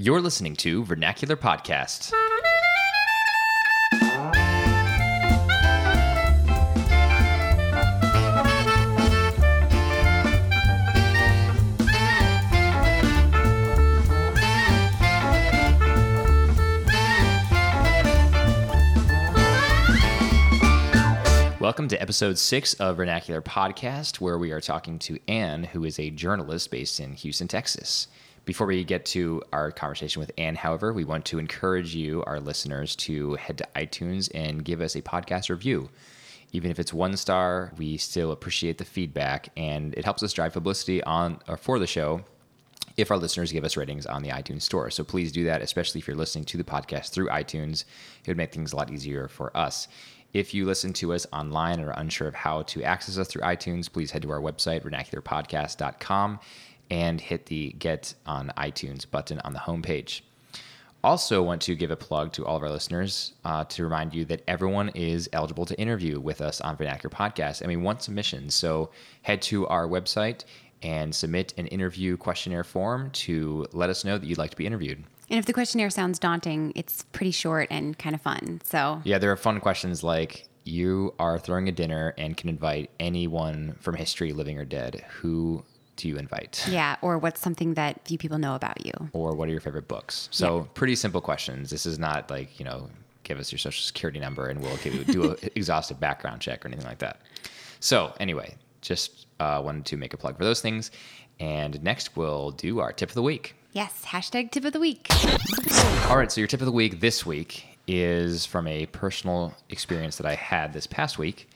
You're listening to Vernacular Podcast. Welcome to episode six of Vernacular Podcast, where we are talking to Anne, who is a journalist based in Houston, Texas. Before we get to our conversation with Anne, however, we want to encourage you, our listeners, to head to iTunes and give us a podcast review. Even if it's one star, we still appreciate the feedback, and it helps us drive publicity on or for the show if our listeners give us ratings on the iTunes store. So please do that, especially if you're listening to the podcast through iTunes. It would make things a lot easier for us. If you listen to us online and are unsure of how to access us through iTunes, please head to our website, vernacularpodcast.com, and hit the Get on iTunes button on the homepage. Also, want to give a plug to all of our listeners uh, to remind you that everyone is eligible to interview with us on Vernacular Podcast, and we want submissions. So head to our website and submit an interview questionnaire form to let us know that you'd like to be interviewed. And if the questionnaire sounds daunting, it's pretty short and kind of fun. So, Yeah, there are fun questions like you are throwing a dinner and can invite anyone from history, living or dead. Who do you invite? yeah, or what's something that few people know about you? Or what are your favorite books? So, pretty simple questions. This is not like, you know, give us your social security number and we'll give you, do an exhaustive background check or anything like that. So, anyway, just uh, wanted to make a plug for those things. And next, we'll do our tip of the week. Yes, hashtag tip of the week. All right, so your tip of the week this week is from a personal experience that I had this past week.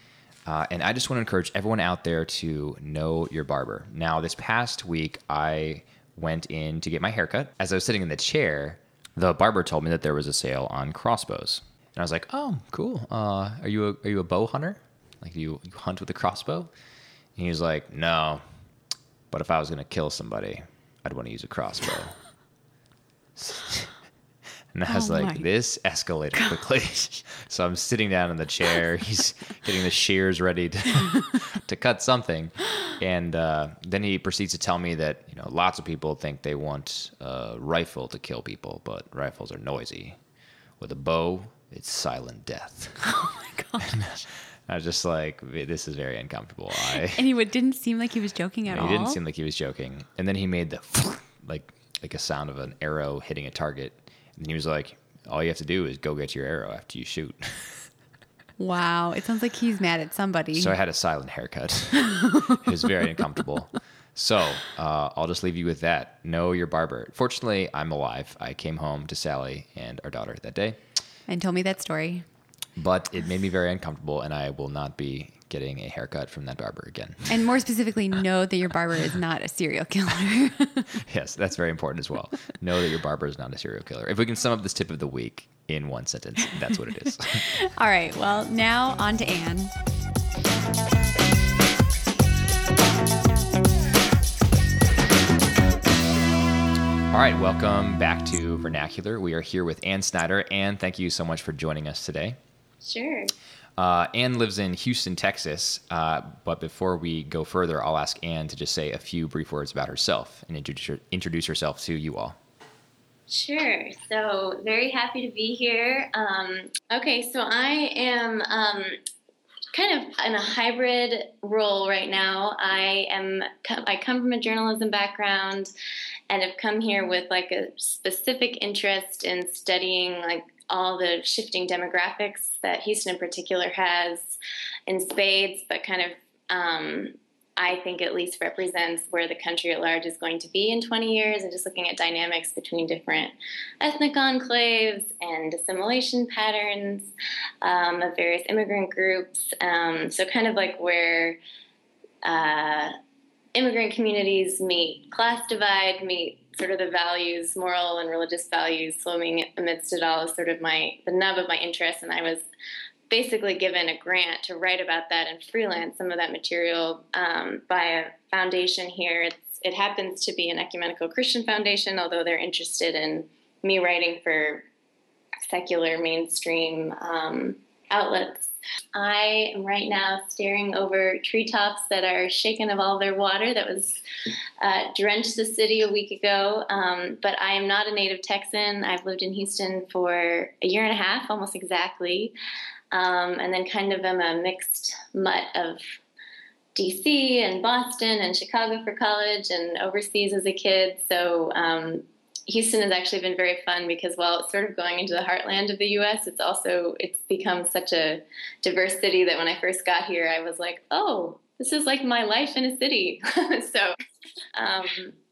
Uh, and I just want to encourage everyone out there to know your barber. Now, this past week, I went in to get my haircut. As I was sitting in the chair, the barber told me that there was a sale on crossbows. And I was like, oh, cool. Uh, are, you a, are you a bow hunter? Like, do you, you hunt with a crossbow? And he was like, no. But if I was going to kill somebody, I'd want to use a crossbow. And I was Oh like, this escalated quickly. so I'm sitting down in the chair. He's getting the shears ready to, to cut something. And uh, then he proceeds to tell me that, you know, lots of people think they want a rifle to kill people, but rifles are noisy. With a bow, it's silent death. Oh my gosh. I was just like, this is very uncomfortable. I, And he would, didn't seem like he was joking at all. he didn't seem like he was joking. And then he made the like like a sound of an arrow hitting a target. And he was like, "All you have to do is go get your arrow after you shoot." wow, it sounds like he's mad at somebody. so I had a silent haircut. it was very uncomfortable. So uh, I'll just leave you with that. Know your barber. Fortunately, I'm alive. I came home to Sally and our daughter that day, and told me that story. but it made me very uncomfortable, and I will not be getting a haircut from that barber again. And more specifically, know that your barber is not a serial killer. Yes, that's very important as well. know that your barber is not a serial killer. If we can sum up this tip of the week in one sentence, that's what it is. all right, well, now on to Anne. All right, welcome back to Vernacular. We are here with Ann Snyder. Ann, thank you so much for joining us today. Sure. Uh, Ann lives in Houston, Texas. Uh, but before we go further, I'll ask Ann to just say a few brief words about herself and introduce, introduce herself to you all. Sure. So, very happy to be here. Um, okay, so I am um, kind of in a hybrid role right now. I am I come from a journalism background and have come here with like a specific interest in studying like all the shifting demographics that Houston in particular has in spades, but kind of um, I think at least represents where the country at large is going to be in 20 years, and just looking at dynamics between different ethnic enclaves and assimilation patterns um, of various immigrant groups. Um, so, kind of like where uh, immigrant communities meet class divide, meet sort of the values, moral and religious values, swimming amidst it all is sort of my the nub of my interest, and I was basically given a grant to write about that and freelance some of that material um, by a foundation here. It's, it happens to be an ecumenical Christian foundation, although they're interested in me writing for secular mainstream um, outlets I am right now staring over treetops that are shaken of all their water that was uh, drenched the city a week ago. Um, but I am not a native Texan. I've lived in Houston for a year and a half, almost exactly, um, and then kind of am a mixed mutt of DC and Boston and Chicago for college and overseas as a kid. So um, Houston has actually been very fun because while it's sort of going into the heartland of the U.S., it's also it's become such a diverse city that when I first got here, I was like, oh, this is like my life in a city. so, um,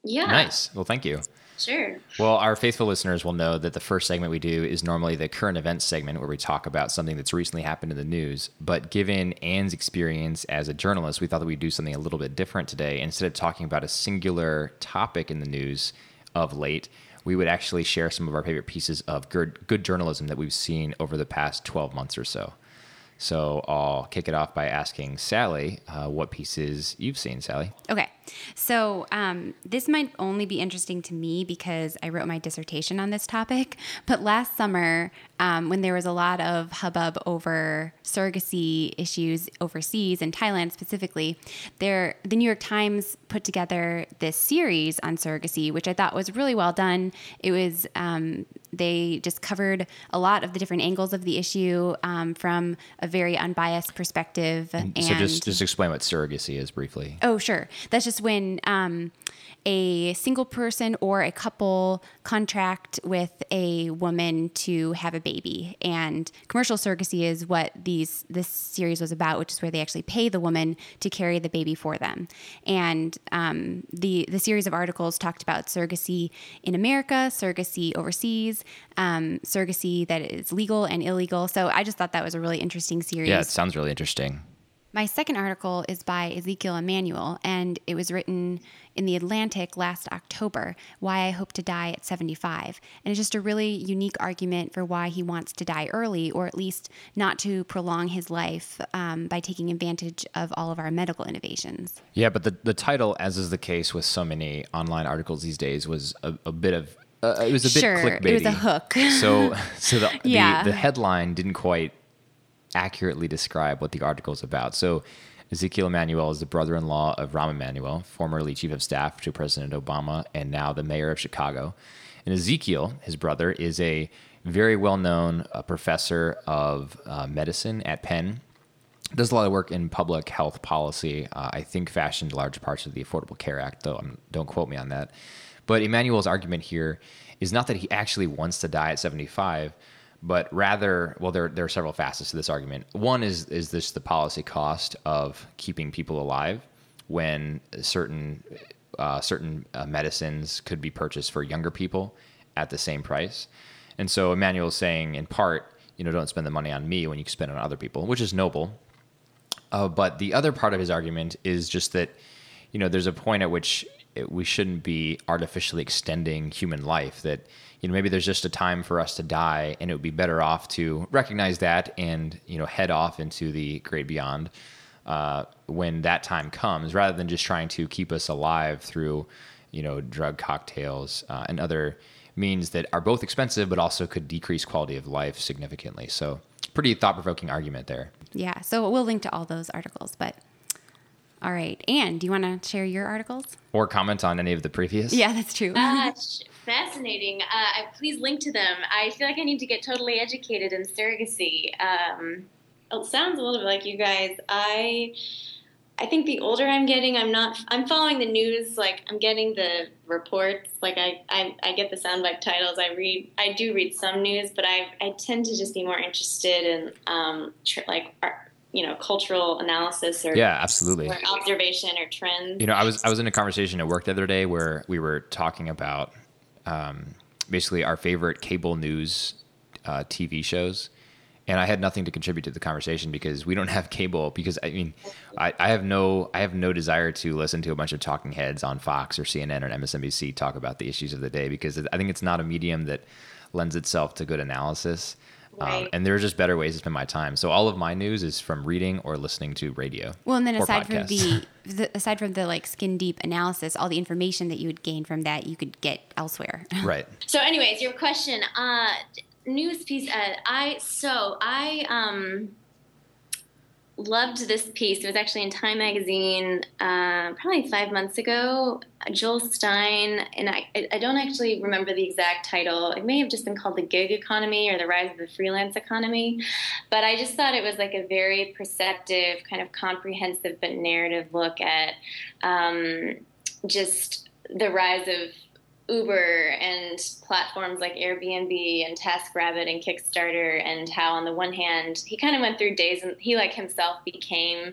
yeah. Nice. Well, thank you. Sure. Well, our faithful listeners will know that the first segment we do is normally the current events segment where we talk about something that's recently happened in the news. But given Anne's experience as a journalist, we thought that we'd do something a little bit different today. Instead of talking about a singular topic in the news of late, we would actually share some of our favorite pieces of good, good journalism that we've seen over the past 12 months or so. So I'll kick it off by asking Sally uh, what pieces you've seen, Sally. Okay. So um, this might only be interesting to me because I wrote my dissertation on this topic. But last summer, um, when there was a lot of hubbub over surrogacy issues overseas in Thailand specifically, there the New York Times put together this series on surrogacy, which I thought was really well done. It was um, they just covered a lot of the different angles of the issue um, from a very unbiased perspective. And so just just explain what surrogacy is briefly. Oh, sure. That's just when um, a single person or a couple contract with a woman to have a baby. And commercial surrogacy is what these this series was about, which is where they actually pay the woman to carry the baby for them. And um, the the series of articles talked about surrogacy in America, surrogacy overseas, um, surrogacy that is legal and illegal. So I just thought that was a really interesting series. Yeah, it sounds really interesting. My second article is by Ezekiel Emanuel, and it was written in the Atlantic last October Why I Hope to Die at 75. And it's just a really unique argument for why he wants to die early, or at least not to prolong his life um, by taking advantage of all of our medical innovations. Yeah, but the, the title, as is the case with so many online articles these days, was a, a bit of uh, it was a bit sure, clickbaity. It was a hook. so, so the, Yeah. the the headline didn't quite accurately describe what the article is about. So, Ezekiel Emanuel is the brother-in-law of Rahm Emanuel, formerly chief of staff to President Obama and now the mayor of Chicago. And Ezekiel, his brother, is a very well-known uh, professor of uh, medicine at Penn. Does a lot of work in public health policy. Uh, I think fashioned large parts of the Affordable Care Act, though um, don't quote me on that. But Emanuel's argument here is not that he actually wants to die at 75, but rather, well, there, there are several facets to this argument. One is is this the policy cost of keeping people alive when certain uh, certain uh, medicines could be purchased for younger people at the same price, and so Emanuel is saying in part, you know, don't spend the money on me when you can spend it on other people, which is noble. Uh, but the other part of his argument is just that, you know, there's a point at which it, we shouldn't be artificially extending human life. That, you know, maybe there's just a time for us to die, and it would be better off to recognize that and, you know, head off into the great beyond uh, when that time comes, rather than just trying to keep us alive through, you know, drug cocktails uh, and other means that are both expensive but also could decrease quality of life significantly. So, pretty thought provoking argument there. Yeah, so we'll link to all those articles. But all right, Anne, do you want to share your articles? Or comment on any of the previous? Yeah, that's true. Gosh, fascinating. Uh, please link to them. I feel like I need to get totally educated in surrogacy. Um, it sounds a little bit like you guys. I I think the older I'm getting, I'm not. I'm following the news. Like I'm getting the reports. Like I, I, I get the soundbite titles. I read. I do read some news, but I, I tend to just be more interested in um, tr- like art, you know, cultural analysis or Yeah, absolutely. or observation or trends. You know, I was I was in a conversation at work the other day where we were talking about um, basically our favorite cable news uh, TV shows, and I had nothing to contribute to the conversation because we don't have cable. Because I mean, I, I have no I have no desire to listen to a bunch of talking heads on Fox or CNN or MSNBC talk about the issues of the day because I think it's not a medium that lends itself to good analysis. Um, and there are just better ways to spend my time. So all of my news is from reading or listening to radio. Well, and then or aside from the, the aside from the like skin deep analysis, all the information that you would gain from that you could get elsewhere. right. So, anyways, your question, uh, news piece. Uh, I so I um, loved this piece. It was actually in Time Magazine uh, probably five months ago. Joel Stein, and I, I don't actually remember the exact title. It may have just been called The Gig Economy or The Rise of the Freelance Economy. But I just thought it was like a very perceptive, kind of comprehensive but narrative look at um, just the rise of Uber and platforms like Airbnb and TaskRabbit and Kickstarter, and how on the one hand he kind of went through days and he like himself became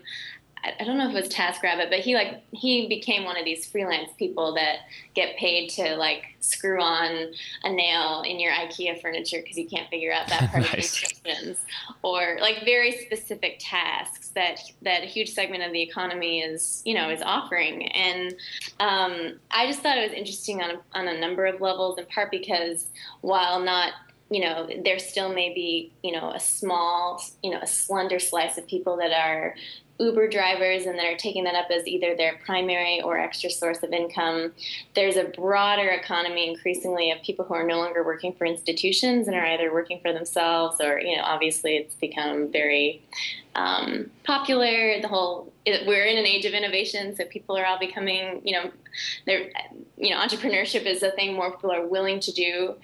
I don't know if it was TaskRabbit, but he like he became one of these freelance people that get paid to like screw on a nail in your IKEA furniture because you can't figure out that part nice. of the instructions, or like very specific tasks that that a huge segment of the economy is you know is offering. And um, I just thought it was interesting on a, on a number of levels, in part because while not you know, there still may be, you know, a small, you know, a slender slice of people that are Uber drivers and that are taking that up as either their primary or extra source of income. There's a broader economy increasingly of people who are no longer working for institutions and are either working for themselves or, you know, obviously it's become very um, popular. The whole it, we're in an age of innovation, so people are all becoming, you know, they're, you know, entrepreneurship is a thing more people are willing to do.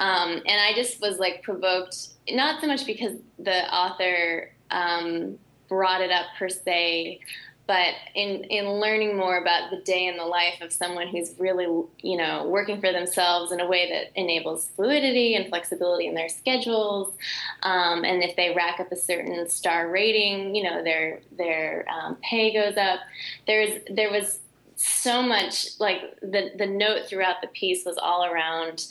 Um, and I just was like provoked, not so much because the author um, brought it up per se, but in in learning more about the day in the life of someone who's really you know working for themselves in a way that enables fluidity and flexibility in their schedules um, and if they rack up a certain star rating you know their their um, pay goes up. There's there was so much like the the note throughout the piece was all around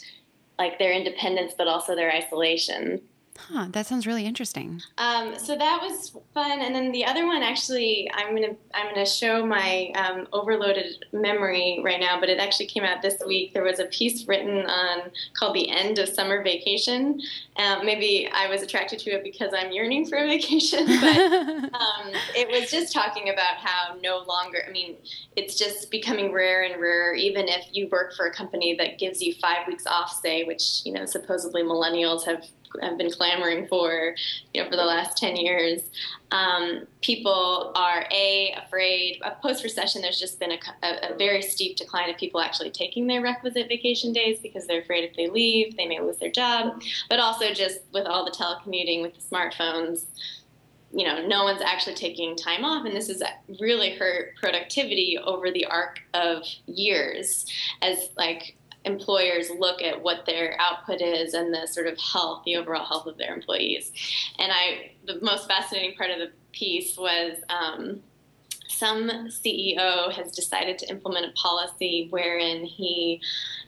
like their independence but also their isolation Huh, that sounds really interesting. Um, so that was fun, and then the other one actually, I'm gonna I'm gonna show my um, overloaded memory right now, but it actually came out this week. There was a piece written on called "The End of Summer Vacation." Um, maybe I was attracted to it because I'm yearning for a vacation, but um, it was just talking about how no longer. I mean, it's just becoming rare and rarer. Even if you work for a company that gives you five weeks off, say, which you know supposedly millennials have have been clamoring for, you know, for the last 10 years. Um, people are a afraid. Post recession, there's just been a, a, a, very steep decline of people actually taking their requisite vacation days because they're afraid if they leave, they may lose their job. But also just with all the telecommuting, with the smartphones, you know, no one's actually taking time off, and this has really hurt productivity over the arc of years. As like employers look at what their output is and the sort of health, the overall health of their employees. And I, the most fascinating part of the piece was um, some CEO has decided to implement a policy wherein he,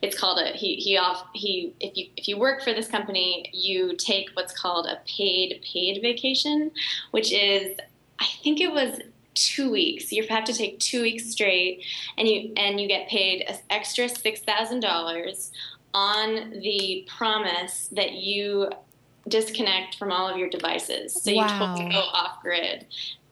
it's called a he he off he if you if you work for this company you take what's called a paid paid vacation, which is I think it was two weeks. You have to take two weeks straight, and you and you get paid an extra six thousand dollars on the promise that you disconnect from all of your devices. So wow. you totally go off grid.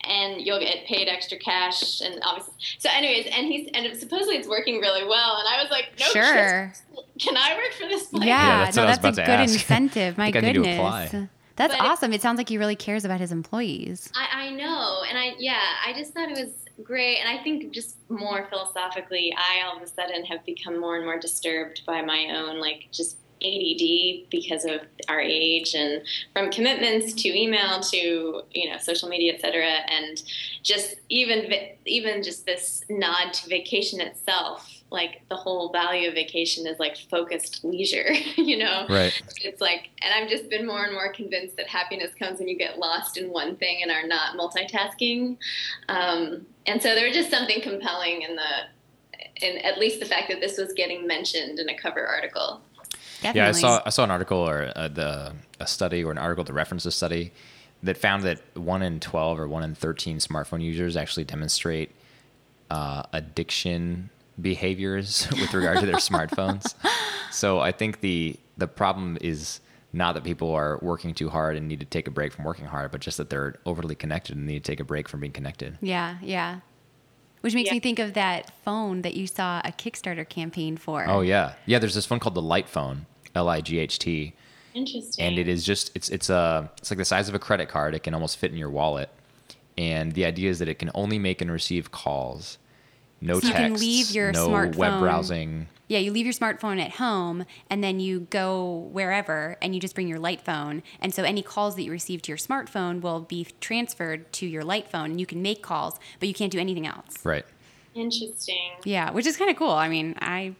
And you'll get paid extra cash, and obviously. So, anyways, and he's and supposedly it's working really well. And I was like, no, sure. can I work for this place? Yeah, yeah that's, no, that's a good ask. incentive. My goodness. That's but awesome. It, it, sounds like he really cares about his employees. I, I know. And I, yeah, I just thought it was great. And I think just more philosophically, I all of a sudden have become more and more disturbed by my own, like, just ADD because of our age and from commitments to email to you know social media etc and just even even just this nod to vacation itself like the whole value of vacation is like focused leisure, you know? Right. It's like, and I've just been more and more convinced that happiness comes when you get lost in one thing and are not multitasking. Um, and so there was just something compelling in the, in at least the fact that this was getting mentioned in a cover article. Definitely. Yeah, I saw I saw an article or a, uh, the a study or an article to reference a study that found that one in twelve or one in thirteen smartphone users actually demonstrate uh, addiction behaviors with regard to their smartphones. So I think the the problem is not that people are working too hard and need to take a break from working hard, but just that they're overly connected and need to take a break from being connected. Yeah, yeah. Which makes yeah. me think of that phone that you saw a Kickstarter campaign for. Oh yeah, yeah. There's this phone called the Light Phone, L I G H T. Interesting. And it is just it's it's a it's like the size of a credit card. It can almost fit in your wallet, and the idea is that it can only make and receive calls, no So you can leave your no web smartphone- browsing. Yeah, you leave your smartphone at home and then you go wherever and you just bring your light phone. And so any calls that you receive to your smartphone will be transferred to your light phone and you can make calls, but you can't do anything else. Right. Interesting. Yeah, which is kind of cool. I mean, I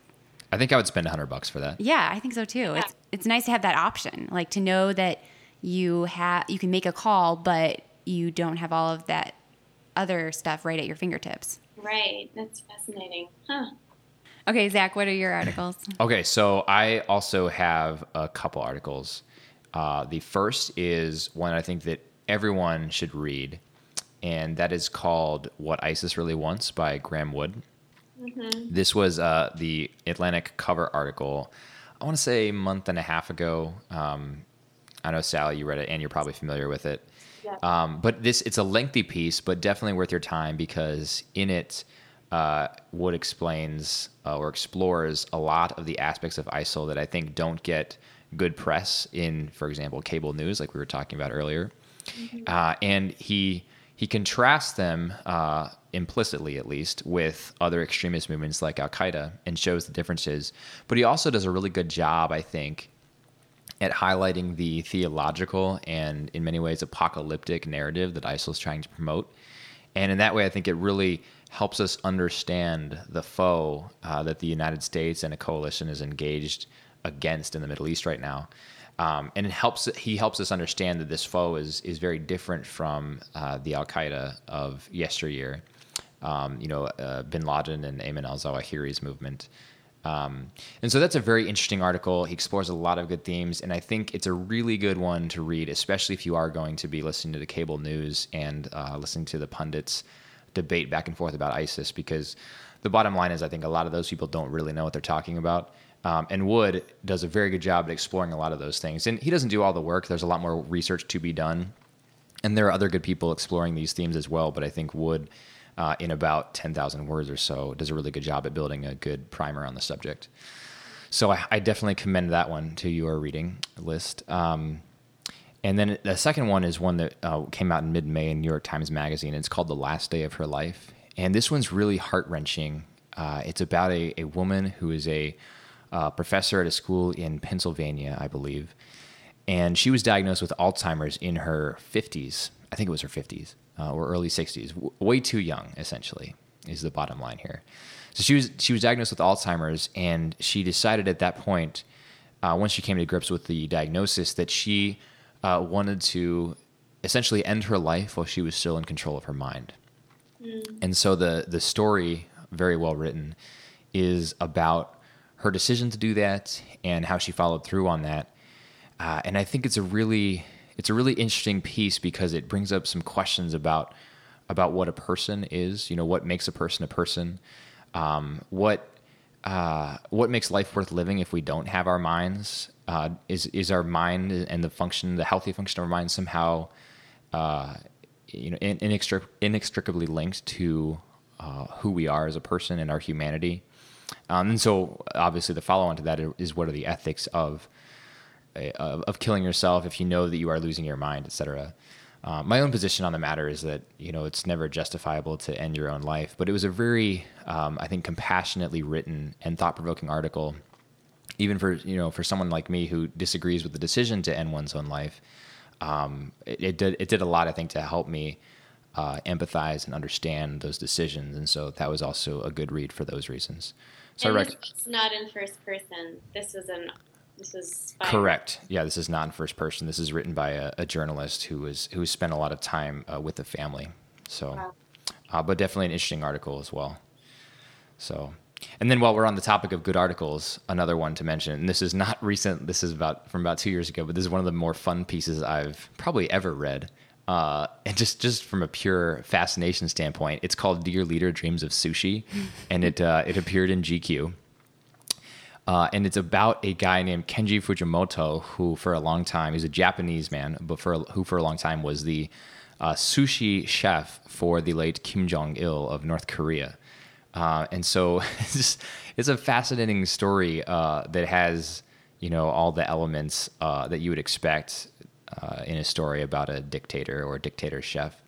I think I would spend a hundred bucks for that. yeah, I think so too. It's it's nice to have that option, like to know that you have you can make a call, but you don't have all of that other stuff right at your fingertips. Right. That's fascinating. Huh. Okay, Zach, what are your articles? Okay, so I also have a couple articles. Uh, the first is one I think that everyone should read, and that is called "What ISIS Really Wants" by Graeme Wood. This was uh, the Atlantic cover article. I want to say a month and a half ago. Um, I know Sally, you read it, and you're probably familiar with it. Yeah. Um, but this it's a lengthy piece, but definitely worth your time because in it, uh, Wood explains uh, or explores a lot of the aspects of ISIL that I think don't get good press in, for example, cable news, like we were talking about earlier. Uh, and he he contrasts them uh, implicitly, at least, with other extremist movements like Al Qaeda, and shows the differences. But he also does a really good job, I think, at highlighting the theological and, in many ways, apocalyptic narrative that ISIL is trying to promote. And in that way, I think it really helps us understand the foe uh, that the United States and a coalition is engaged against in the Middle East right now. Um, and it helps. He helps us understand that this foe is is very different from uh, the Al Qaeda of yesteryear. Um, you know, uh, Bin Laden and Ayman al Zawahiri's movement. Um, and so that's a very interesting article. He explores a lot of good themes, and I think it's a really good one to read, especially if you are going to be listening to the cable news and uh, listening to the pundits debate back and forth about ISIS, because the bottom line is I think a lot of those people don't really know what they're talking about. Um, and Wood does a very good job at exploring a lot of those things. And he doesn't do all the work, there's a lot more research to be done. And there are other good people exploring these themes as well, but I think Wood uh, in about 10,000 words or so, does a really good job at building a good primer on the subject. So I, I definitely commend that one to your reading list. Um, and then the second one is one that uh, came out in mid May in New York Times Magazine. It's called The Last Day of Her Life. And this one's really heart wrenching. Uh, it's about a, a woman who is a uh, professor at a school in Pennsylvania, I believe. And she was diagnosed with Alzheimer's in her 50s. I think it was her 50s uh, or early 60s. W- way too young, essentially, is the bottom line here. So she was she was diagnosed with Alzheimer's, and she decided at that point, uh, once she came to grips with the diagnosis, that she uh, wanted to essentially end her life while she was still in control of her mind. And so the the story, very well written, is about her decision to do that and how she followed through on that. Uh, and I think it's a really it's a really interesting piece because it brings up some questions about about what a person is. You know, what makes a person a person. Um, what uh, what makes life worth living if we don't have our minds? Uh, is is our mind and the function, the healthy function of our mind, somehow uh, you know in, inextric- inextricably linked to uh, who we are as a person and our humanity? Um, and so, obviously, the follow on to that is what are the ethics of of, of killing yourself if you know that you are losing your mind, etc. Uh, my own position on the matter is that you know it's never justifiable to end your own life, but it was a very, um, I think, compassionately written and thought-provoking article, even for you know for someone like me who disagrees with the decision to end one's own life. Um, it, it did it did a lot, I think, to help me uh, empathize and understand those decisions, and so that was also a good read for those reasons. So and I rec- was not in first person. This was an this by Correct. Yeah, this is not in first person. This is written by a, a journalist who was who spent a lot of time uh, with the family. So, Wow. uh, but definitely an interesting article as well. So, and then while we're on the topic of good articles, another one to mention. And this is not recent. This is about from about two years ago. But this is one of the more fun pieces I've probably ever read. Uh, and just just from a pure fascination standpoint, it's called "Dear Leader Dreams of Sushi," and it uh, it appeared in GQ. Uh, and it's about a guy named Kenji Fujimoto, who for a long time he's a Japanese man, but for who for a long time was the uh, sushi chef for the late Kim Jong Il of North Korea. Uh, and so it's, it's a fascinating story uh, that has you know all the elements uh, that you would expect uh, in a story about a dictator or a dictator chef.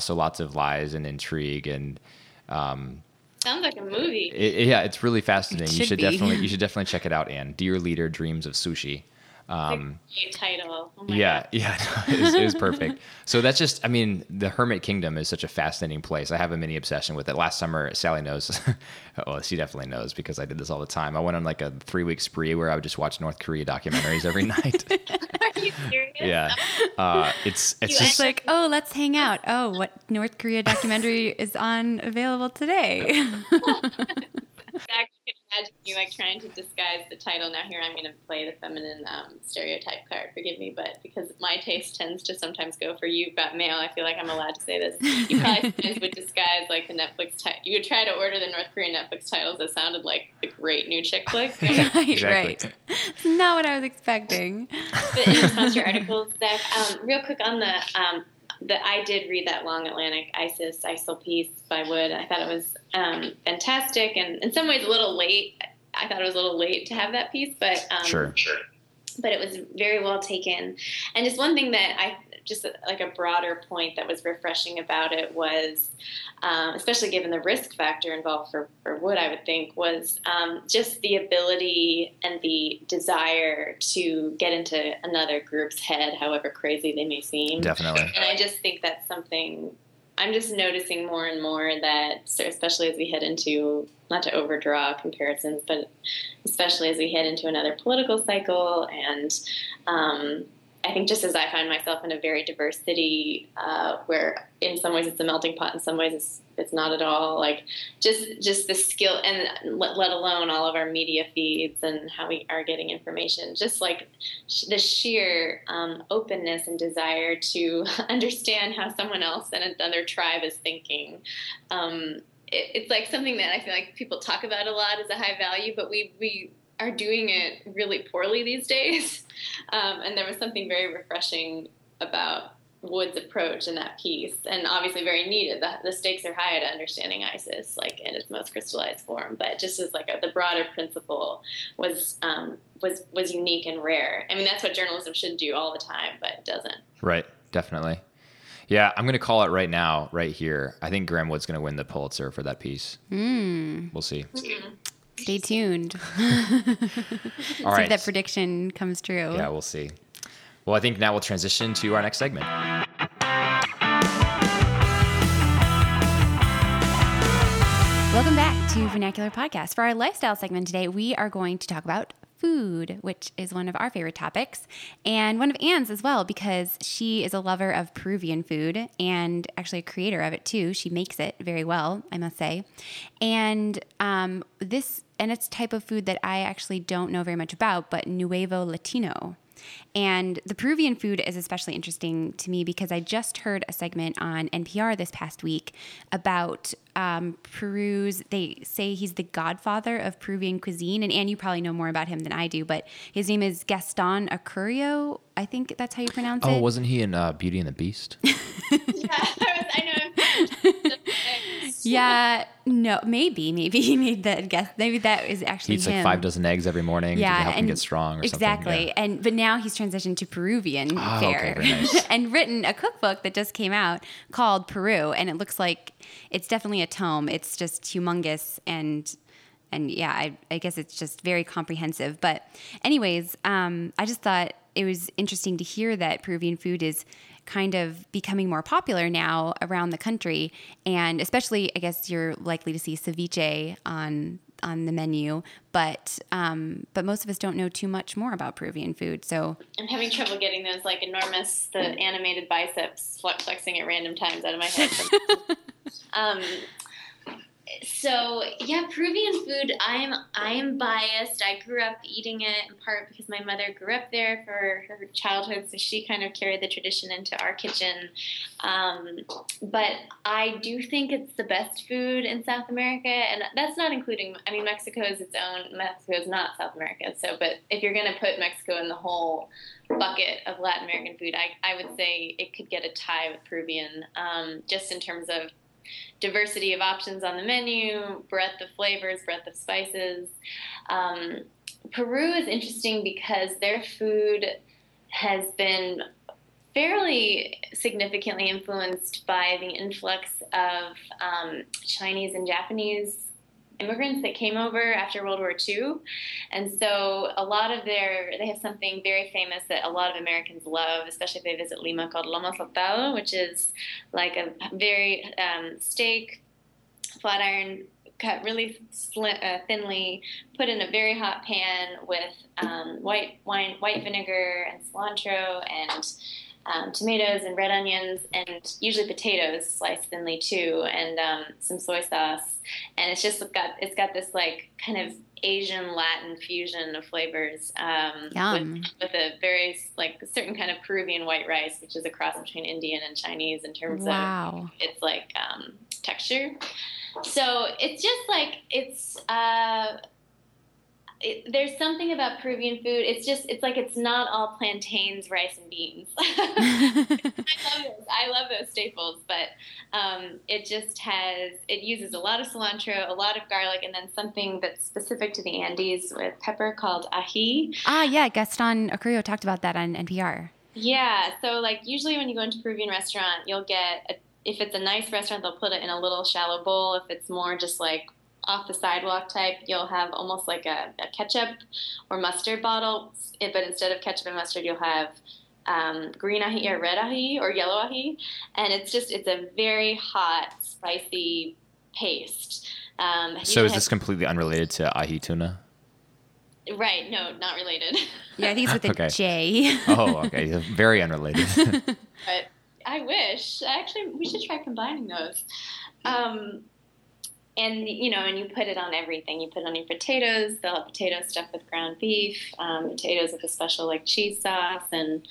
So lots of lies and intrigue and. Um, Sounds like a movie. it- yeah, it's really fascinating. you should should be. definitely you should definitely check it out. Anne, Dear Leader Dreams of Sushi. Um, Great title. Oh yeah, God. yeah, it is, it is perfect. so that's just, I mean, the Hermit Kingdom is such a fascinating place. I have a mini obsession with it. Last summer, Sally knows. well, she definitely knows because I did this all the time. I went on like a three week spree where I would just watch North Korea documentaries every night. Are you serious? yeah, uh, it's it's You just like, oh, let's hang out. Oh, what North Korea documentary is on available today? I can imagine you like trying to disguise the title. Now here I'm going to play the feminine um, stereotype card. Forgive me, but because my taste tends to sometimes go for you've got mail, I feel like I'm allowed to say this. You probably would disguise like the Netflix title. You would try to order the North Korean Netflix titles that sounded like the great new chick flick. right, Exactly. right. It's not what I was expecting. but in response to your articles, Zach, um, real quick on the um, the I did read that Long Atlantic ISIS ISIL piece by Wood. I thought it was um, fantastic, and in some ways a little late. I thought it was a little late to have that piece, but um, sure. but it was very well taken. And just one thing that I just like a broader point that was refreshing about it was, um, especially given the risk factor involved for, for Wood, I would think, was um, just the ability and the desire to get into another group's head, however crazy they may seem. Definitely. And I just think that's something I'm just noticing more and more that, especially as we head into, not to overdraw comparisons, but especially as we head into another political cycle. And um, I think just as I find myself in a very diverse city, uh, where in some ways it's a melting pot, in some ways it's it's not at all. Like just just the skill, and let, let alone all of our media feeds and how we are getting information. Just like sh- the sheer um, openness and desire to understand how someone else and another tribe is thinking. Um, it, it's like something that I feel like people talk about a lot as a high value, but we we are doing it really poorly these days. Um, and there was something very refreshing about Wood's approach in that piece, and obviously very needed. The, the stakes are high to understanding ISIS, like in its most crystallized form. But just as like a, the broader principle was um, was was unique and rare. I mean, that's what journalism should do all the time, but it doesn't. Right. Definitely. Yeah, I'm going to call it right now, right here. I think Graeme Wood's going to win the Pulitzer for that piece. Hmm. We'll see. Stay tuned. All See if that prediction comes true. Yeah, we'll see. Well, I think now we'll transition to our next segment. Welcome back to Vernacular Podcast. For our lifestyle segment today, we are going to talk about food, which is one of our favorite topics, and one of Anne's as well, because she is a lover of Peruvian food and actually a creator of it too. She makes it very well, I must say. And um, this, and it's a type of food that I actually don't know very much about, but Nuevo Latino. And the Peruvian food is especially interesting to me because I just heard a segment on NPR this past week about um, Peru's. They say he's the godfather of Peruvian cuisine. And Anne, you probably know more about him than I do, but his name is Gaston Acurio. I think that's how you pronounce Oh, it. Oh, wasn't he in uh, Beauty and the Beast? yeah, I, was, I know. yeah, no, maybe, maybe he made that guess. Maybe that is actually He eats him. like five dozen eggs every morning to help him get strong or exactly. something. Yeah. And but now he's transitioned to Peruvian Oh, okay, fare very nice. and written a cookbook that just came out called Peru, and it looks like it's definitely a tome. It's just humongous and. And yeah, I, I guess it's just very comprehensive. But, anyways, um, I just thought it was interesting to hear that Peruvian food is kind of becoming more popular now around the country, and especially, I guess you're likely to see ceviche on on the menu, but um, but most of us don't know too much more about Peruvian food. So I'm having trouble getting those like enormous, the animated biceps flexing at random times out of my head. um, so yeah, Peruvian food. I am I am biased. I grew up eating it in part because my mother grew up there for her childhood, so she kind of carried the tradition into our kitchen. Um, but I do think it's the best food in South America, and that's not including. I mean, Mexico is its own. Mexico is not South America. So, but if you're to put Mexico in the whole bucket of Latin American food, I, I would say it could get a tie with Peruvian, um, just in terms of diversity of options on the menu, breadth of flavors, breadth of spices. Um, Peru is interesting because their food has been fairly significantly influenced by the influx of um, Chinese and Japanese immigrants that came over after World War II. And so a lot of their, they have something very famous that a lot of Americans love, especially if they visit Lima, called lomo saltado, which is like a very um, steak, flat iron cut really sli- uh, thinly, put in a very hot pan with um, white wine, white vinegar, and cilantro, and um, tomatoes and red onions, and usually potatoes sliced thinly too, and um, some soy sauce. And it's just got it's got this like kind of Asian Latin fusion of flavors um, with, with, a very like a certain kind of Peruvian white rice, which is a cross between Indian and Chinese in terms wow. of its like um, texture. So it's just like it's. Uh, it, there's something about Peruvian food. It's just, it's like it's not all plantains, rice, and beans. I love those. I love those staples, but um, it just has, it uses a lot of cilantro, a lot of garlic, and then something that's specific to the Andes with pepper called ají. Ah, yeah. Gaston Acurio talked about that on NPR. Yeah. So, like, usually when you go into a Peruvian restaurant, you'll get a if it's a nice restaurant, they'll put it in a little shallow bowl. If it's more just like off the sidewalk type, you'll have almost like a, a ketchup or mustard bottle, but instead of ketchup and mustard, you'll have um, green ají or red ají or yellow ají, and it's just it's a very hot, spicy paste. Um, so is this completely unrelated to ahi tuna? Right. No, not related. Yeah, I think it's with okay. J. oh, okay. Very unrelated. but I wish. Actually, we should try combining those. Um, and you know, and you put it on everything. You put it on your potatoes. They'll have potato stuffed with ground beef, um, potatoes with a special like cheese sauce, and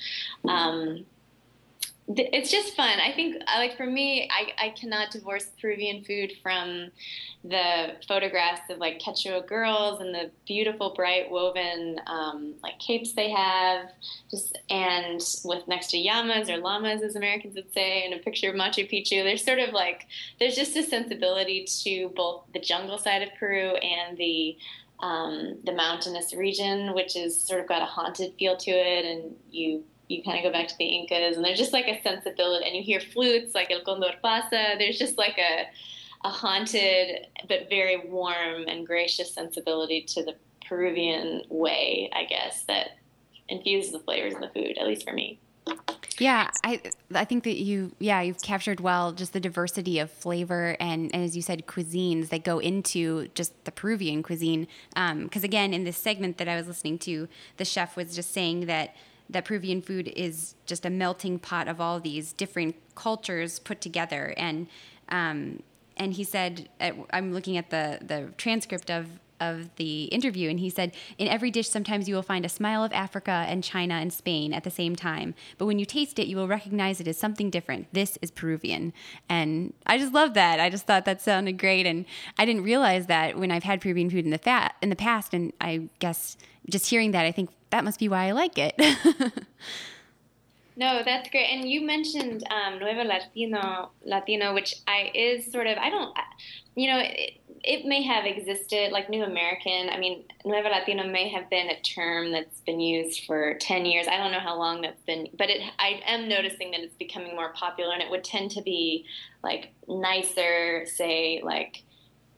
um, it's just fun. I think, like for me, I, I cannot divorce Peruvian food from the photographs of like Quechua girls and the beautiful, bright woven um, like capes they have, just and with next to llamas or llamas, as Americans would say, and a picture of Machu Picchu. There's sort of like there's just a sensibility to both the jungle side of Peru and the um, the mountainous region, which is sort of got a haunted feel to it, and you you kind of go back to the Incas, and there's just like a sensibility, and you hear flutes like El Condor Pasa. There's just like a a haunted but very warm and gracious sensibility to the Peruvian way, I guess, that infuses the flavors in the food, at least for me. Yeah, I I think that you yeah you've captured well just the diversity of flavor and, and as you said cuisines that go into just the Peruvian cuisine. Because um, again, in this segment that I was listening to, the chef was just saying that that Peruvian food is just a melting pot of all these different cultures put together. And um, and he said, I'm looking at the the transcript of of the interview, and he said, In every dish, sometimes you will find a smile of Africa and China and Spain at the same time. But when you taste it, you will recognize it as something different. This is Peruvian. And I just love that. I just thought that sounded great. And I didn't realize that when I've had Peruvian food in the, fat, in the past. And I guess just hearing that, I think that must be why I like it. No, that's great. And you mentioned um, Nuevo Latino, Latino, which I is sort of I don't, you know, it, it may have existed like New American. I mean, Nuevo Latino may have been a term that's been used for ten years. I don't know how long that's been, but it I am noticing that it's becoming more popular, and it would tend to be like nicer, say like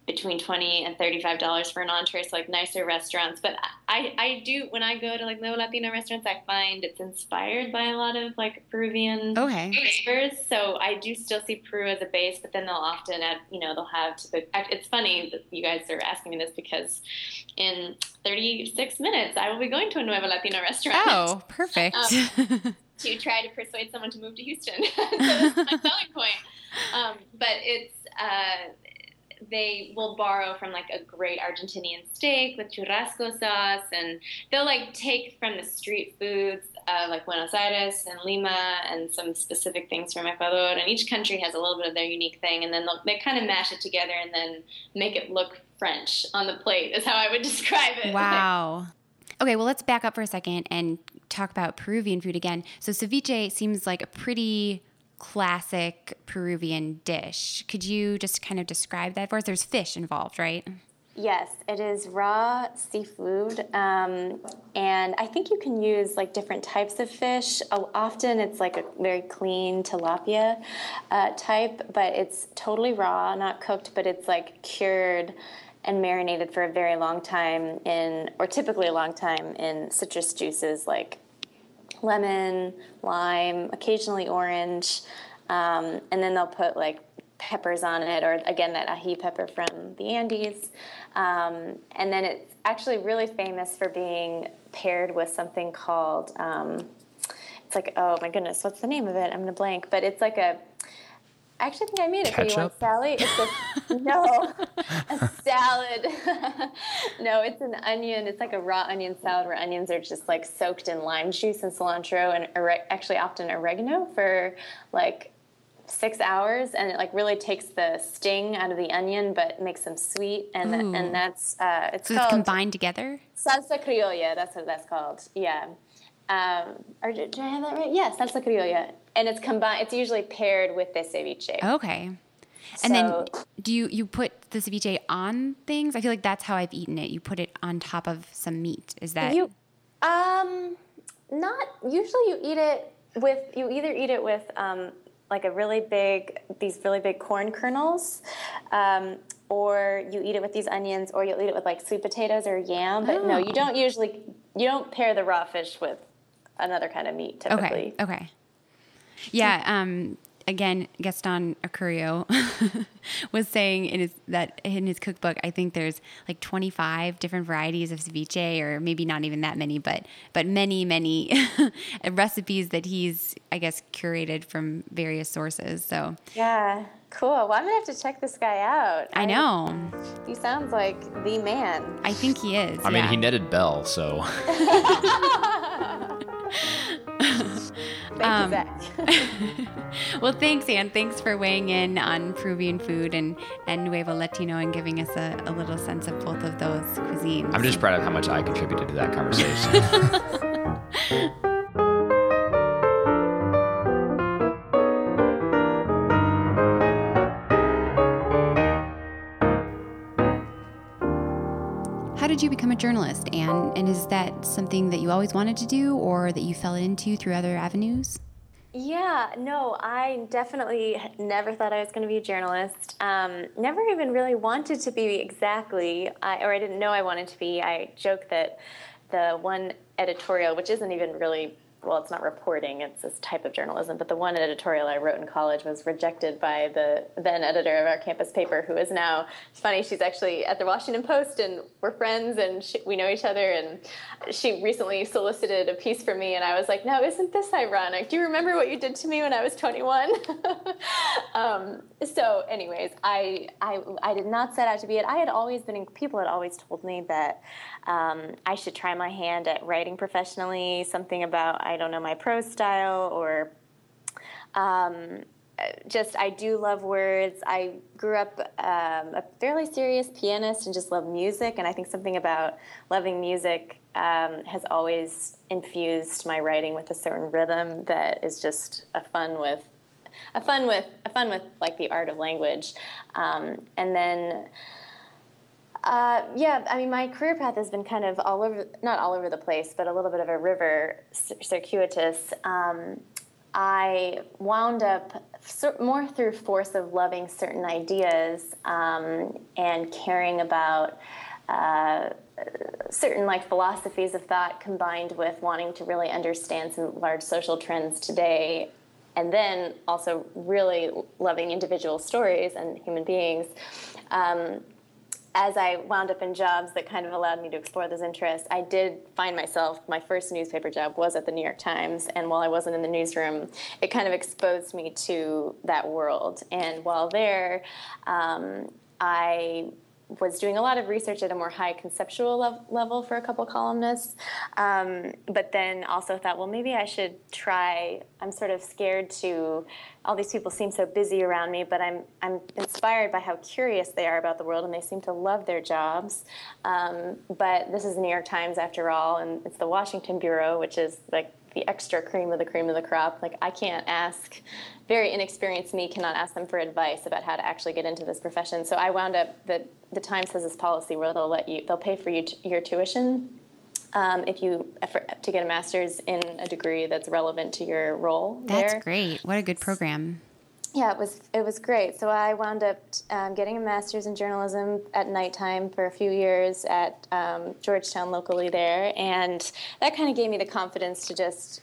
between 20 and 35 dollars for an entree so like nicer restaurants. But i i do when i go to like no latino restaurants i find it's inspired by a lot of like peruvian okay. flavors. So i do still see peru as a base but then they'll often add you know they'll have to the it's funny that you guys are asking me this because in 36 minutes i will be going to a nuevo latino restaurant. Oh perfect. um, to try to persuade someone to move to houston. So that's my selling point. Um, but it's uh, they will borrow from like a great Argentinian steak with churrasco sauce, and they'll like take from the street foods like Buenos Aires and Lima, and some specific things from Ecuador. And each country has a little bit of their unique thing, and then they kind of mash it together and then make it look French on the plate. Is how I would describe it. Wow. Okay, well, let's back up for a second and talk about Peruvian food again. So ceviche seems like a pretty classic Peruvian dish. Could you just kind of describe that for us? There's fish involved, right? Yes, it is raw seafood, um, and I think you can use like different types of fish. Often it's like a very clean tilapia uh, type, but it's totally raw, not cooked, but it's like cured and marinated for a very long time in, or typically a long time in citrus juices like lemon, lime, occasionally orange, um, and then they'll put like peppers on it, or again that ají pepper from the Andes. Um, and then it's actually really famous for being paired with something called, um, it's like, oh my goodness, what's the name of it? I'm to blank, but it's like a, I actually think I made it Ketchup? for you once, Sally. It's a, no, a salad. no, it's an onion. It's like a raw onion salad where onions are just like soaked in lime juice and cilantro and ore- actually often oregano for like six hours and it like really takes the sting out of the onion but makes them sweet and and that's uh, it's So called it's combined together? salsa criolla that's what that's called yeah um, or did, I have that right Yes, that's salsa criolla and it's combined it's usually paired with the ceviche Okay. And then do you you put the ceviche on things? I feel like that's how I've eaten it. You put it on top of some meat. Is that You, um, not usually. You eat it with. You either eat it with um, like a really big, these really big corn kernels, um, or you eat it with these onions, or you'll eat it with like sweet potatoes or yam. But no, you Oh. don't usually. You don't pair the raw fish with another kind of meat typically. Okay. Okay. Yeah. Um, again, Gaston Acurio was saying in his that in his cookbook, I think there's like 25 different varieties of ceviche, or maybe not even that many, but but many many recipes that he's I guess curated from various sources. So Yeah. Cool. Well, I'm gonna have to check this guy out. I know. He sounds like the man. I think he is. I mean, he netted Bell, so Thank Um, you, Zach. Well, thanks, Anne. Thanks for weighing in on Peruvian food and, and Nuevo Latino and giving us a, a little sense of both of those cuisines. I'm just proud of how much I contributed to that conversation. did you become a journalist, Anne? And is that something that you always wanted to do or that you fell into through other avenues? Yeah, no, I definitely never thought I was going to be a journalist. Um, never even really wanted to be exactly, I, or I didn't know I wanted to be. I joke that the one editorial, which isn't even really well, it's not reporting, it's this type of journalism, but the one editorial I wrote in college was rejected by the then editor of our campus paper, who is now, it's funny, she's actually at the Washington Post and we're friends and she, we know each other. And she recently solicited a piece for me, and I was like, no, isn't this ironic? Do you remember what you did to me when I was 21? um, so, anyways, I, I, I did not set out to be it. I had always been, people had always told me that um, I should try my hand at writing professionally, something about, I don't know, my prose style or um, just I do love words. I grew up um, a fairly serious pianist and just love music, and I think something about loving music um, has always infused my writing with a certain rhythm that is just a fun with a fun with a fun with like the art of language, um, and then. Uh, yeah, I mean, my career path has been kind of all over, not all over the place, but a little bit of a river, circuitous. Um, I wound up more through force of loving certain ideas um, and caring about uh, certain like philosophies of thought combined with wanting to really understand some large social trends today and then also really loving individual stories and human beings um, as I wound up in jobs that kind of allowed me to explore those interests, I did find myself, my first newspaper job was at the New York Times. And while I wasn't in the newsroom, it kind of exposed me to that world. And while there, um, I was doing a lot of research at a more high conceptual lev- level for a couple columnists, um, but then also thought, well, maybe I should try. I'm sort of scared to. All these people seem so busy around me, but I'm I'm inspired by how curious they are about the world, and they seem to love their jobs. Um, but this is the New York Times, after all, and it's the Washington bureau, which is like the extra cream of the cream of the crop. Like I can't ask very inexperienced me cannot ask them for advice about how to actually get into this profession. So I wound up the the Times has this policy where they'll let you they'll pay for you t- your tuition um, if you effort to get a master's in a degree that's relevant to your role. That's there. great. What a good program. Yeah, it was it was great. So I wound up um, getting a master's in journalism at nighttime for a few years at um, Georgetown locally there, and that kind of gave me the confidence to just.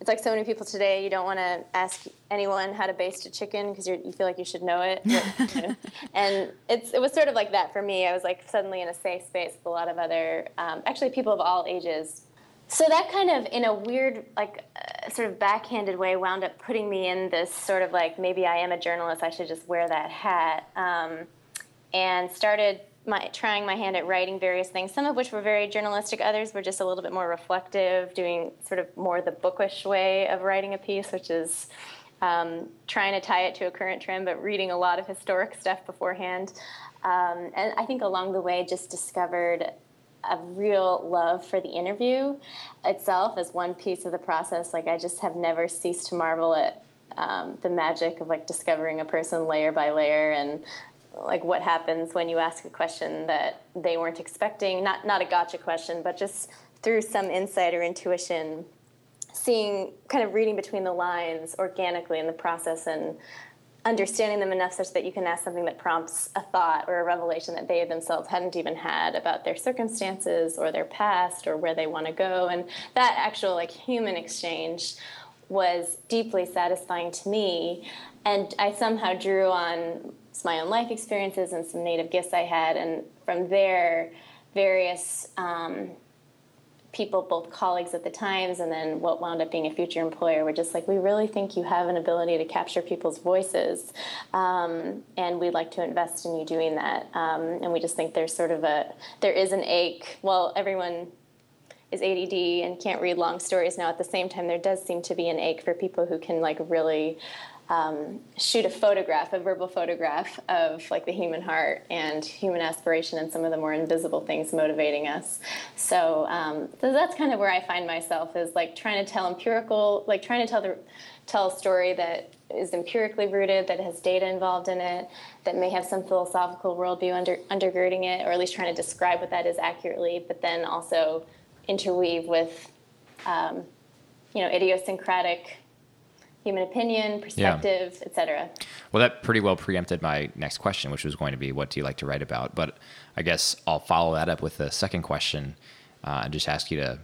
It's like so many people today. You don't want to ask anyone how to baste a chicken because you feel like you should know it. and it's it was sort of like that for me. I was like suddenly in a safe space with a lot of other, um, actually people of all ages so that kind of in a weird like uh, sort of backhanded way wound up putting me in this sort of like maybe i am a journalist i should just wear that hat um, and started my, trying my hand at writing various things some of which were very journalistic others were just a little bit more reflective doing sort of more the bookish way of writing a piece which is um, trying to tie it to a current trend but reading a lot of historic stuff beforehand um, and i think along the way just discovered a real love for the interview itself as one piece of the process. Like I just have never ceased to marvel at um, the magic of like discovering a person layer by layer and like what happens when you ask a question that they weren't expecting. Not not a gotcha question, but just through some insight or intuition, seeing kind of reading between the lines organically in the process and understanding them enough such that you can ask something that prompts a thought or a revelation that they themselves hadn't even had about their circumstances or their past or where they want to go and that actual like human exchange was deeply satisfying to me and i somehow drew on my own life experiences and some native gifts i had and from there various um, people, both colleagues at the Times and then what wound up being a future employer, were just like, we really think you have an ability to capture people's voices, um, and we'd like to invest in you doing that. Um, and we just think there's sort of a there is an ache. Well, everyone is ADD and can't read long stories now. At the same time, there does seem to be an ache for people who can like really um, shoot a photograph, a verbal photograph of like the human heart and human aspiration and some of the more invisible things motivating us. So, um, so that's kind of where I find myself is like trying to tell empirical, like trying to tell the tell a story that is empirically rooted, that has data involved in it, that may have some philosophical worldview under, undergirding it, or at least trying to describe what that is accurately, but then also interweave with, um, you know, idiosyncratic human opinion, perspective, yeah. etc. Well, that pretty well preempted my next question, which was going to be, what do you like to write about? But I guess I'll follow that up with the second question uh, and just ask you to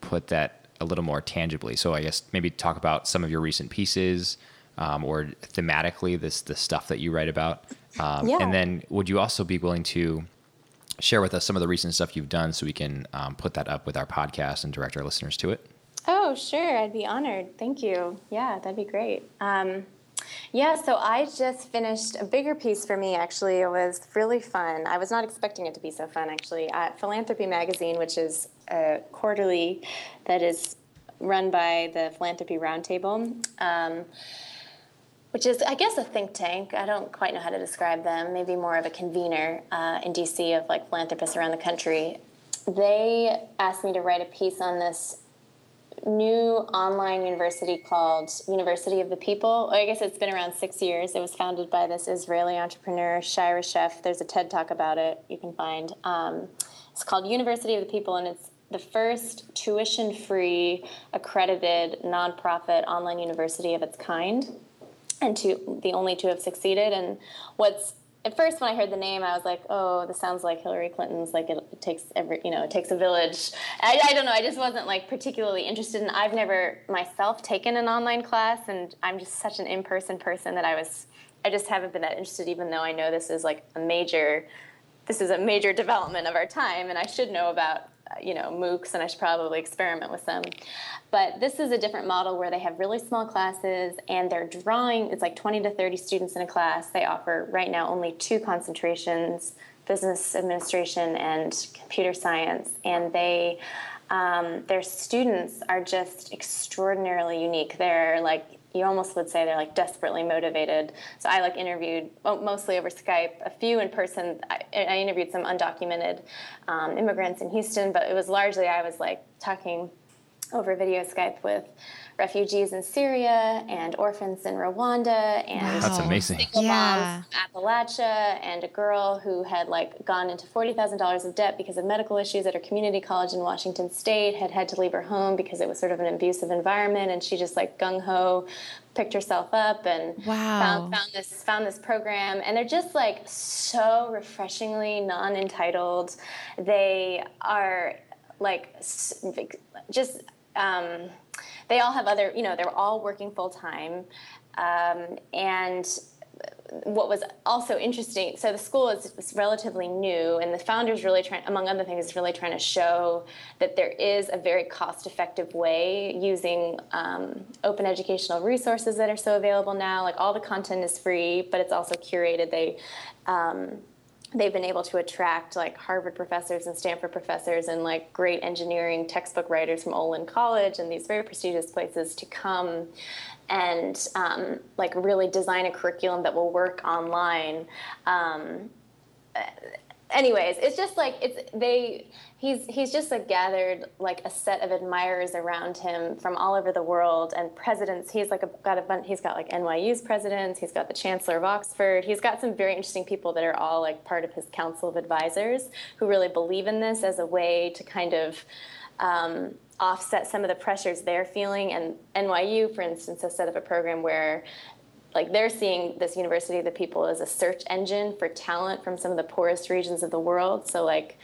put that a little more tangibly. So I guess maybe talk about some of your recent pieces um, or thematically this the stuff that you write about. Um, yeah. And then would you also be willing to share with us some of the recent stuff you've done so we can um, put that up with our podcast and direct our listeners to it? Oh, sure. I'd be honored. Thank you. Yeah, that'd be great. Um, yeah, so I just finished a bigger piece for me, actually. It was really fun. I was not expecting it to be so fun, actually. At Philanthropy Magazine, which is a quarterly that is run by the Philanthropy Roundtable. Um, which is, I guess, a think tank. I don't quite know how to describe them. Maybe more of a convener uh, in DC of like philanthropists around the country. They asked me to write a piece on this new online university called University of the People. I guess it's been around six years. It was founded by this Israeli entrepreneur, Shai Reshef. There's a TED talk about it you can find. Um, it's called University of the People, and it's the first tuition free, accredited, nonprofit online university of its kind, and to, the only to have succeeded. And what's at first when I heard the name, I was like, "Oh, this sounds like Hillary Clinton's. Like it, it takes every, you know, it takes a village." I, I, don't know. I just wasn't like particularly interested in. I've never myself taken an online class, and I'm just such an in-person person that I was. I just haven't been that interested, even though I know this is like a major. This is a major development of our time, and I should know about you know MOOCs, and I should probably experiment with them. But this is a different model where they have really small classes and they're drawing, it's like 20 to 30 students in a class. They offer right now only two concentrations business administration and computer science. And they, um, their students are just extraordinarily unique. They're like, you almost would say they're like desperately motivated. So I like interviewed mostly over Skype, a few in person. I, I interviewed some undocumented um, immigrants in Houston, but it was largely I was like talking over video Skype with refugees in Syria and orphans in Rwanda and Wow. That's amazing. single Yeah. moms from Appalachia and a girl who had like gone into forty thousand dollars of debt because of medical issues at her community college in Washington State, had had to leave her home because it was sort of an abusive environment, and she just like gung ho picked herself up and Wow. found, found this found this program, and they're just like so refreshingly non entitled. They are like just. Um, they all have other, you know, they're all working full time. Um, and what was also interesting so the school is, is relatively new and the founders really trying among other things is really trying to show that there is a very cost effective way using um, open educational resources that are so available now like all the content is free but it's also curated they um, they've been able to attract like Harvard professors and Stanford professors and like great engineering textbook writers from Olin College and these very prestigious places to come and um, like really design a curriculum that will work online. Um, anyways, it's just like it's they he's he's just like gathered like a set of admirers around him from all over the world and presidents. He's like a, got a bunch. He's got like NYU's presidents. He's got the chancellor of Oxford. He's got some very interesting people that are all like part of his council of advisors who really believe in this as a way to kind of. Um, offset some of the pressures they're feeling and NYU for instance has set up a program where like they're seeing this university of the people as a search engine for talent from some of the poorest regions of the world so like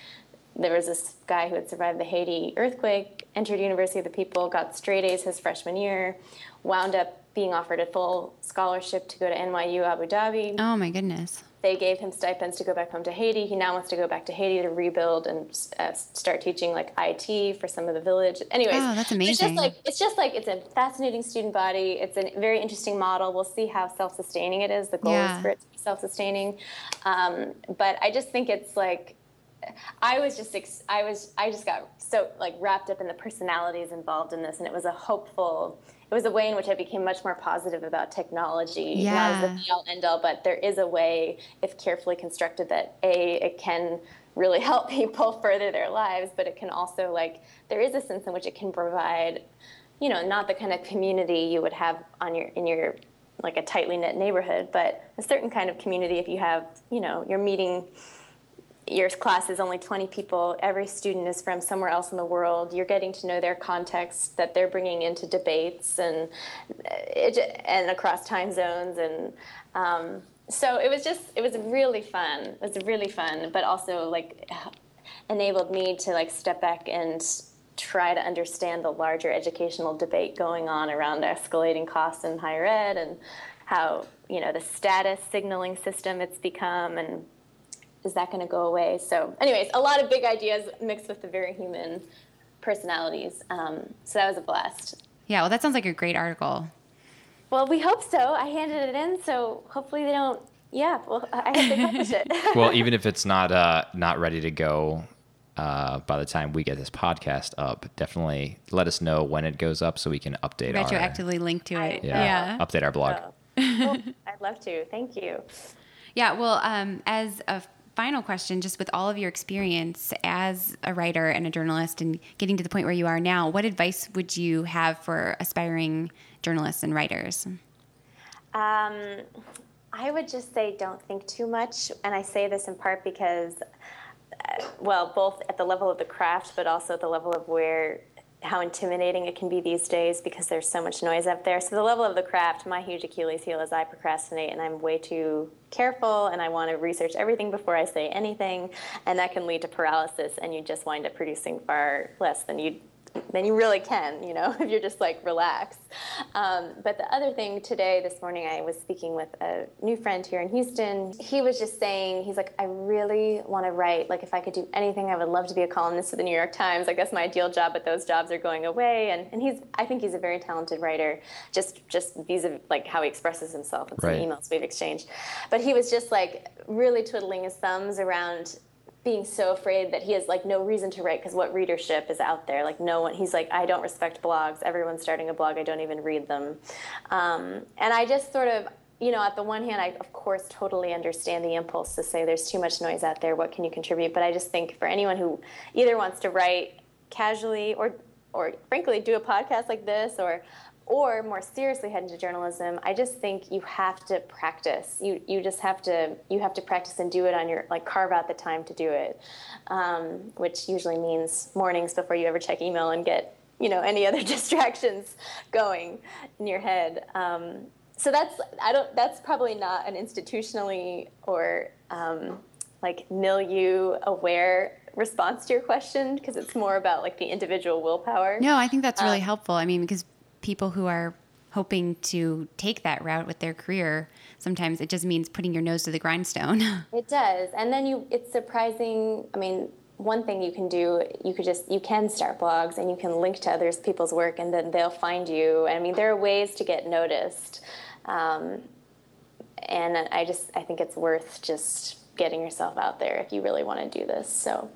there was this guy who had survived the haiti earthquake entered university of the people got straight a's his freshman year wound up being offered a full scholarship to go to nyu abu dhabi Oh my goodness. They gave him stipends to go back home to Haiti. He now wants to go back to Haiti to rebuild and uh, start teaching like IT for some of the village. Anyways, Oh, that's It's amazing. just like it's just like it's a fascinating student body. It's a very interesting model. We'll see how self-sustaining it is. The goal Yeah. is for it to be self-sustaining. Um, but I just think it's like I was just ex- I was I just got so like wrapped up in the personalities involved in this, and it was a hopeful. It was a way in which I became much more positive about technology, Yeah. not as the be all end all, but there is a way, if carefully constructed, that a it can really help people further their lives, but it can also like there is a sense in which it can provide, you know, not the kind of community you would have on your in your like a tightly knit neighborhood, but a certain kind of community if you have, you know, you're meeting your class is only 20 people every student is from somewhere else in the world you're getting to know their context that they're bringing into debates and it, and across time zones and um, so it was just it was really fun it was really fun but also like enabled me to like step back and try to understand the larger educational debate going on around escalating costs in higher ed and how you know the status signaling system it's become and is that going to go away? So, anyways, a lot of big ideas mixed with the very human personalities. Um, so that was a blast. Yeah, well, that sounds like a great article. Well, we hope so. I handed it in, so hopefully they don't. Yeah, well, I hope they publish it. well, even if it's not uh, not ready to go uh, by the time we get this podcast up, definitely let us know when it goes up so we can update our Retroactively linked to it. yeah, yeah. update our blog. So, cool. I'd love to. Thank you. Yeah, well, um, as a final question, just with all of your experience as a writer and a journalist and getting to the point where you are now, what advice would you have for aspiring journalists and writers? Um, I would just say don't think too much. And I say this in part because, uh, well, both at the level of the craft, but also at the level of where how intimidating it can be these days because there's so much noise up there. So the level of the craft, my huge Achilles heel is I procrastinate and I'm way too careful and I want to research everything before I say anything, and that can lead to paralysis and you just wind up producing far less than you than you really can, you know, if you're just like relax. Um, but the other thing today, this morning, I was speaking with a new friend here in Houston. He was just saying, he's like, I really want to write. Like, if I could do anything, I would love to be a columnist for the New York Times. I guess my ideal job, but those jobs are going away. And, and he's, I think he's a very talented writer, just just vis-a-vis like how he expresses himself and some Right. emails we've exchanged. But he was just like really twiddling his thumbs around being so afraid that he has like no reason to write because what readership is out there? Like no one he's like i don't respect blogs. Everyone's starting a blog. I don't even read them. Um, and i just sort of you know at the one hand i of course totally understand the impulse to say there's too much noise out there. What can you contribute? But i just think for anyone who either wants to write casually or or frankly do a podcast like this or or more seriously head into journalism i just think you have to practice. You you just have to you have to practice and do it on your like carve out the time to do it um, which usually means mornings before you ever check email and get you know any other distractions going in your head. Um, so that's i don't that's probably not an institutionally or um, like milieu aware response to your question because it's more about like the individual willpower. No, I think that's really Um, helpful. I mean, because people who are hoping to take that route with their career, sometimes it just means putting your nose to the grindstone. It does. And then you it's surprising, I mean, one thing you can do, you could just you can start blogs and you can link to others people's work and then they'll find you. I mean, there are ways to get noticed. Um, and I just I think it's worth just getting yourself out there if you really want to do this. So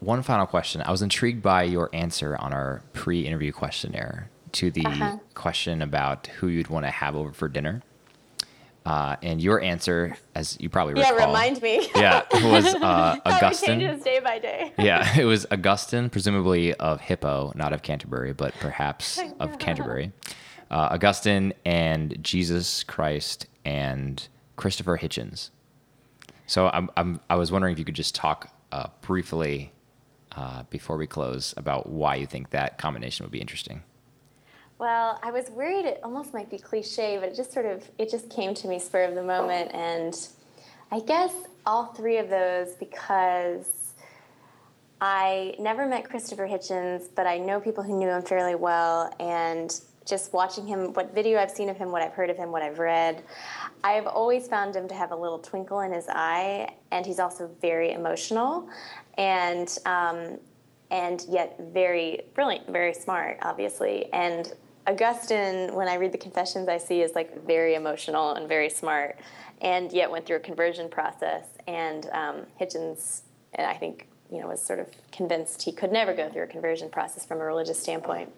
One final question. I was intrigued by your answer on our pre-interview questionnaire to the Uh-huh. question about who you'd want to have over for dinner. Uh, and your answer, as you probably Yeah, remind me. yeah, was uh, Augustine. changes day by day. yeah, it was Augustine, presumably of Hippo, not of Canterbury, but perhaps of Canterbury. Uh, Augustine and Jesus Christ and Christopher Hitchens. So I'm, I'm, I was wondering if you could just talk uh, briefly uh, before we close about why you think that combination would be interesting. Well, I was worried it almost might be cliche, but it just sort of it just came to me spur of the moment. And I guess all three of those because I never met Christopher Hitchens, but I know people who knew him fairly well. And just watching him what video I've seen of him, what I've heard of him, what I've read, I've always found him to have a little twinkle in his eye. And he's also very emotional and um, and yet very brilliant, very smart, obviously. And Augustine, when I read the Confessions, I see is like very emotional and very smart, and yet went through a conversion process. And um, Hitchens, and I think, you know, was sort of convinced he could never go through a conversion process from a religious standpoint.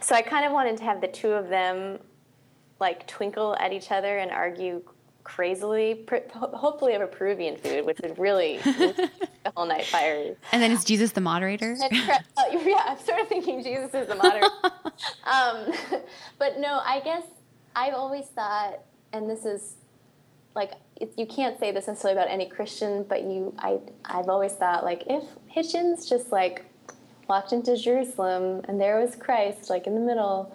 So I kind of wanted to have the two of them like twinkle at each other and argue crazily, hopefully over Peruvian food, which would really the whole night fiery. and then is Jesus the moderator? And uh, yeah, I'm sort of thinking Jesus is the moderator. um, but no, I guess I've always thought, and this is like you can't say this necessarily about any Christian, but you, I, I've always thought like if Hitchens just like walked into Jerusalem and there was Christ like in the middle,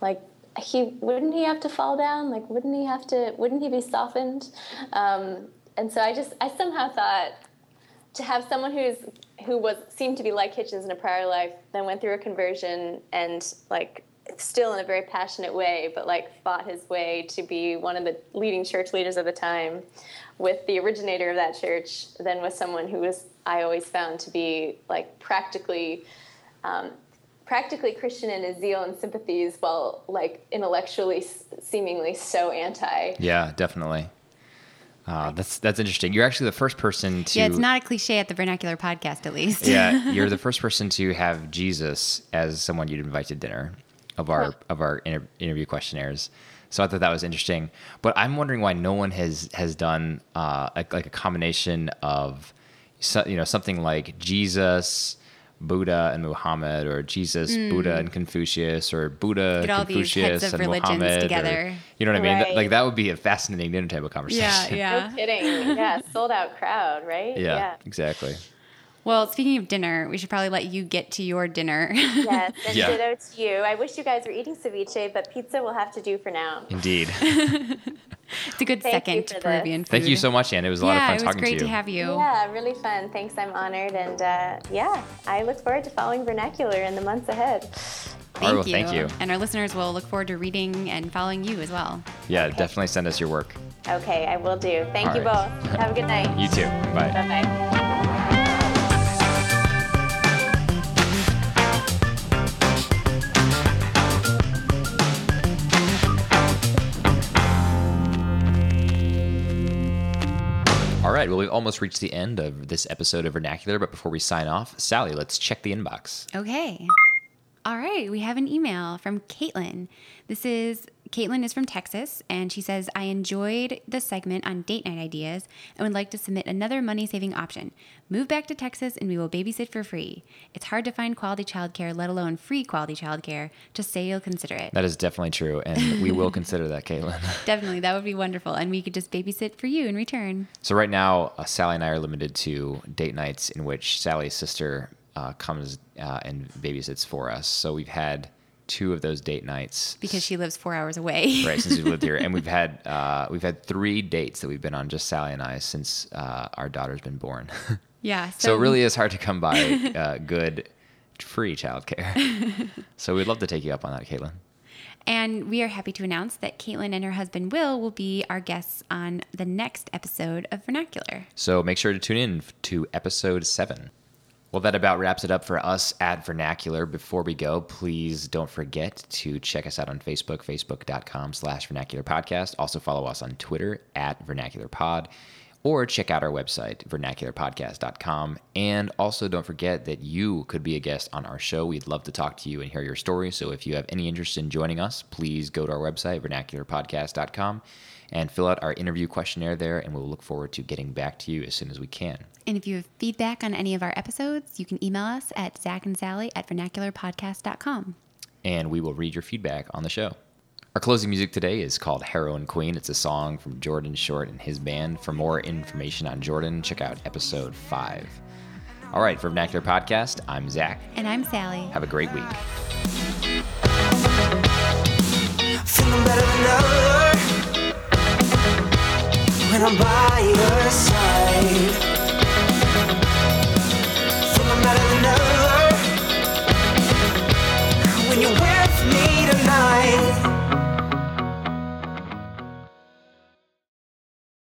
like he wouldn't he have to fall down? Like wouldn't he have to? Wouldn't he be softened? Um, and so I just I somehow thought to have someone who's who was seemed to be like Hitchens in a prior life, then went through a conversion and like still in a very passionate way, but like fought his way to be one of the leading church leaders of the time, with the originator of that church, then with someone who was I always found to be like practically. Um, practically Christian in his zeal and sympathies, while like intellectually seemingly so anti. Yeah, definitely. Uh, that's that's interesting. You're actually the first person to. yeah, it's not a cliche at the vernacular podcast, at least. yeah, you're the first person to have Jesus as someone you'd invite to dinner of our of our inter- interview questionnaires. So I thought that was interesting. But I'm wondering why no one has has done uh, like, like a combination of so, you know something like Jesus. Buddha and Muhammad, or Jesus, Buddha mm. and Confucius, or Buddha. Get all these Confucius, heads of and religions Muhammad. or- together. you know what I mean? That- Right. like that would be a fascinating dinner table conversation. yeah, yeah. No kidding. Yeah, sold out crowd, right? yeah, exactly. Well, speaking of dinner, we should probably let you get to your dinner. Yes, and Yeah. ditto to you. I wish you guys were eating ceviche, but pizza will have to do for now. Indeed. it's a good Thank you second for this. Peruvian food. Thank you so much, Anne. It was a lot of fun talking to you. it was great to have you. Yeah, really fun. Thanks, I'm honored. And uh, yeah, I look forward to following Vernacular in the months ahead. All right, Thank well, you. thank you. And our listeners will look forward to reading and following you as well. Yeah, Okay. definitely send us your work. Okay, I will do. Thank All you right. both. Have a good night. You too. Bye. Bye bye. Right. Well, we've almost reached the end of this episode of Vernacular, but before we sign off, Sally, let's check the inbox. Okay. All right, we have an email from Caitlin. This is Caitlin is from Texas, and she says, I enjoyed the segment on date night ideas and would like to submit another money saving option. Move back to Texas and we will babysit for free. It's hard to find quality childcare, let alone free quality childcare. Just say you'll consider it. That is definitely true, and we will consider that, Caitlin. Definitely, that would be wonderful. And we could just babysit for you in return. So right now, uh, Sally and I are limited to date nights in which Sally's sister uh, comes uh, and babysits for us. So we've had two of those date nights Because she lives four hours away. right since we've lived here, and we've had uh, we've had three dates that we've been on, just Sally and I, since uh, our daughter's been born. yeah. so it really is hard to come by uh, good free childcare. so we'd love to take you up on that, Caitlin. And we are happy to announce that Caitlin and her husband Will will be our guests on the next episode of Vernacular. So make sure to tune in to episode seven. Well, that about wraps it up for us at Vernacular. Before we go, please don't forget to check us out on Facebook, facebook.com slash vernacular podcast. Also follow us on Twitter at vernacular pod or check out our website, vernacularpodcast.com. And also don't forget that you could be a guest on our show. We'd love to talk to you and hear your story. So if you have any interest in joining us, please go to our website, vernacularpodcast.com and fill out our interview questionnaire there, and we'll look forward to getting back to you as soon as we can. And if you have feedback on any of our episodes, you can email us at Zach and Sally at vernacularpodcast.com. And we will read your feedback on the show. Our closing music today is called Heroin Queen. It's a song from Jordan Short and his band. For more information on Jordan, check out episode five. All right, for Vernacular Podcast, I'm Zach. And I'm Sally. Have a great week when I'm by your side. Think I'm better than ever when you're with me tonight.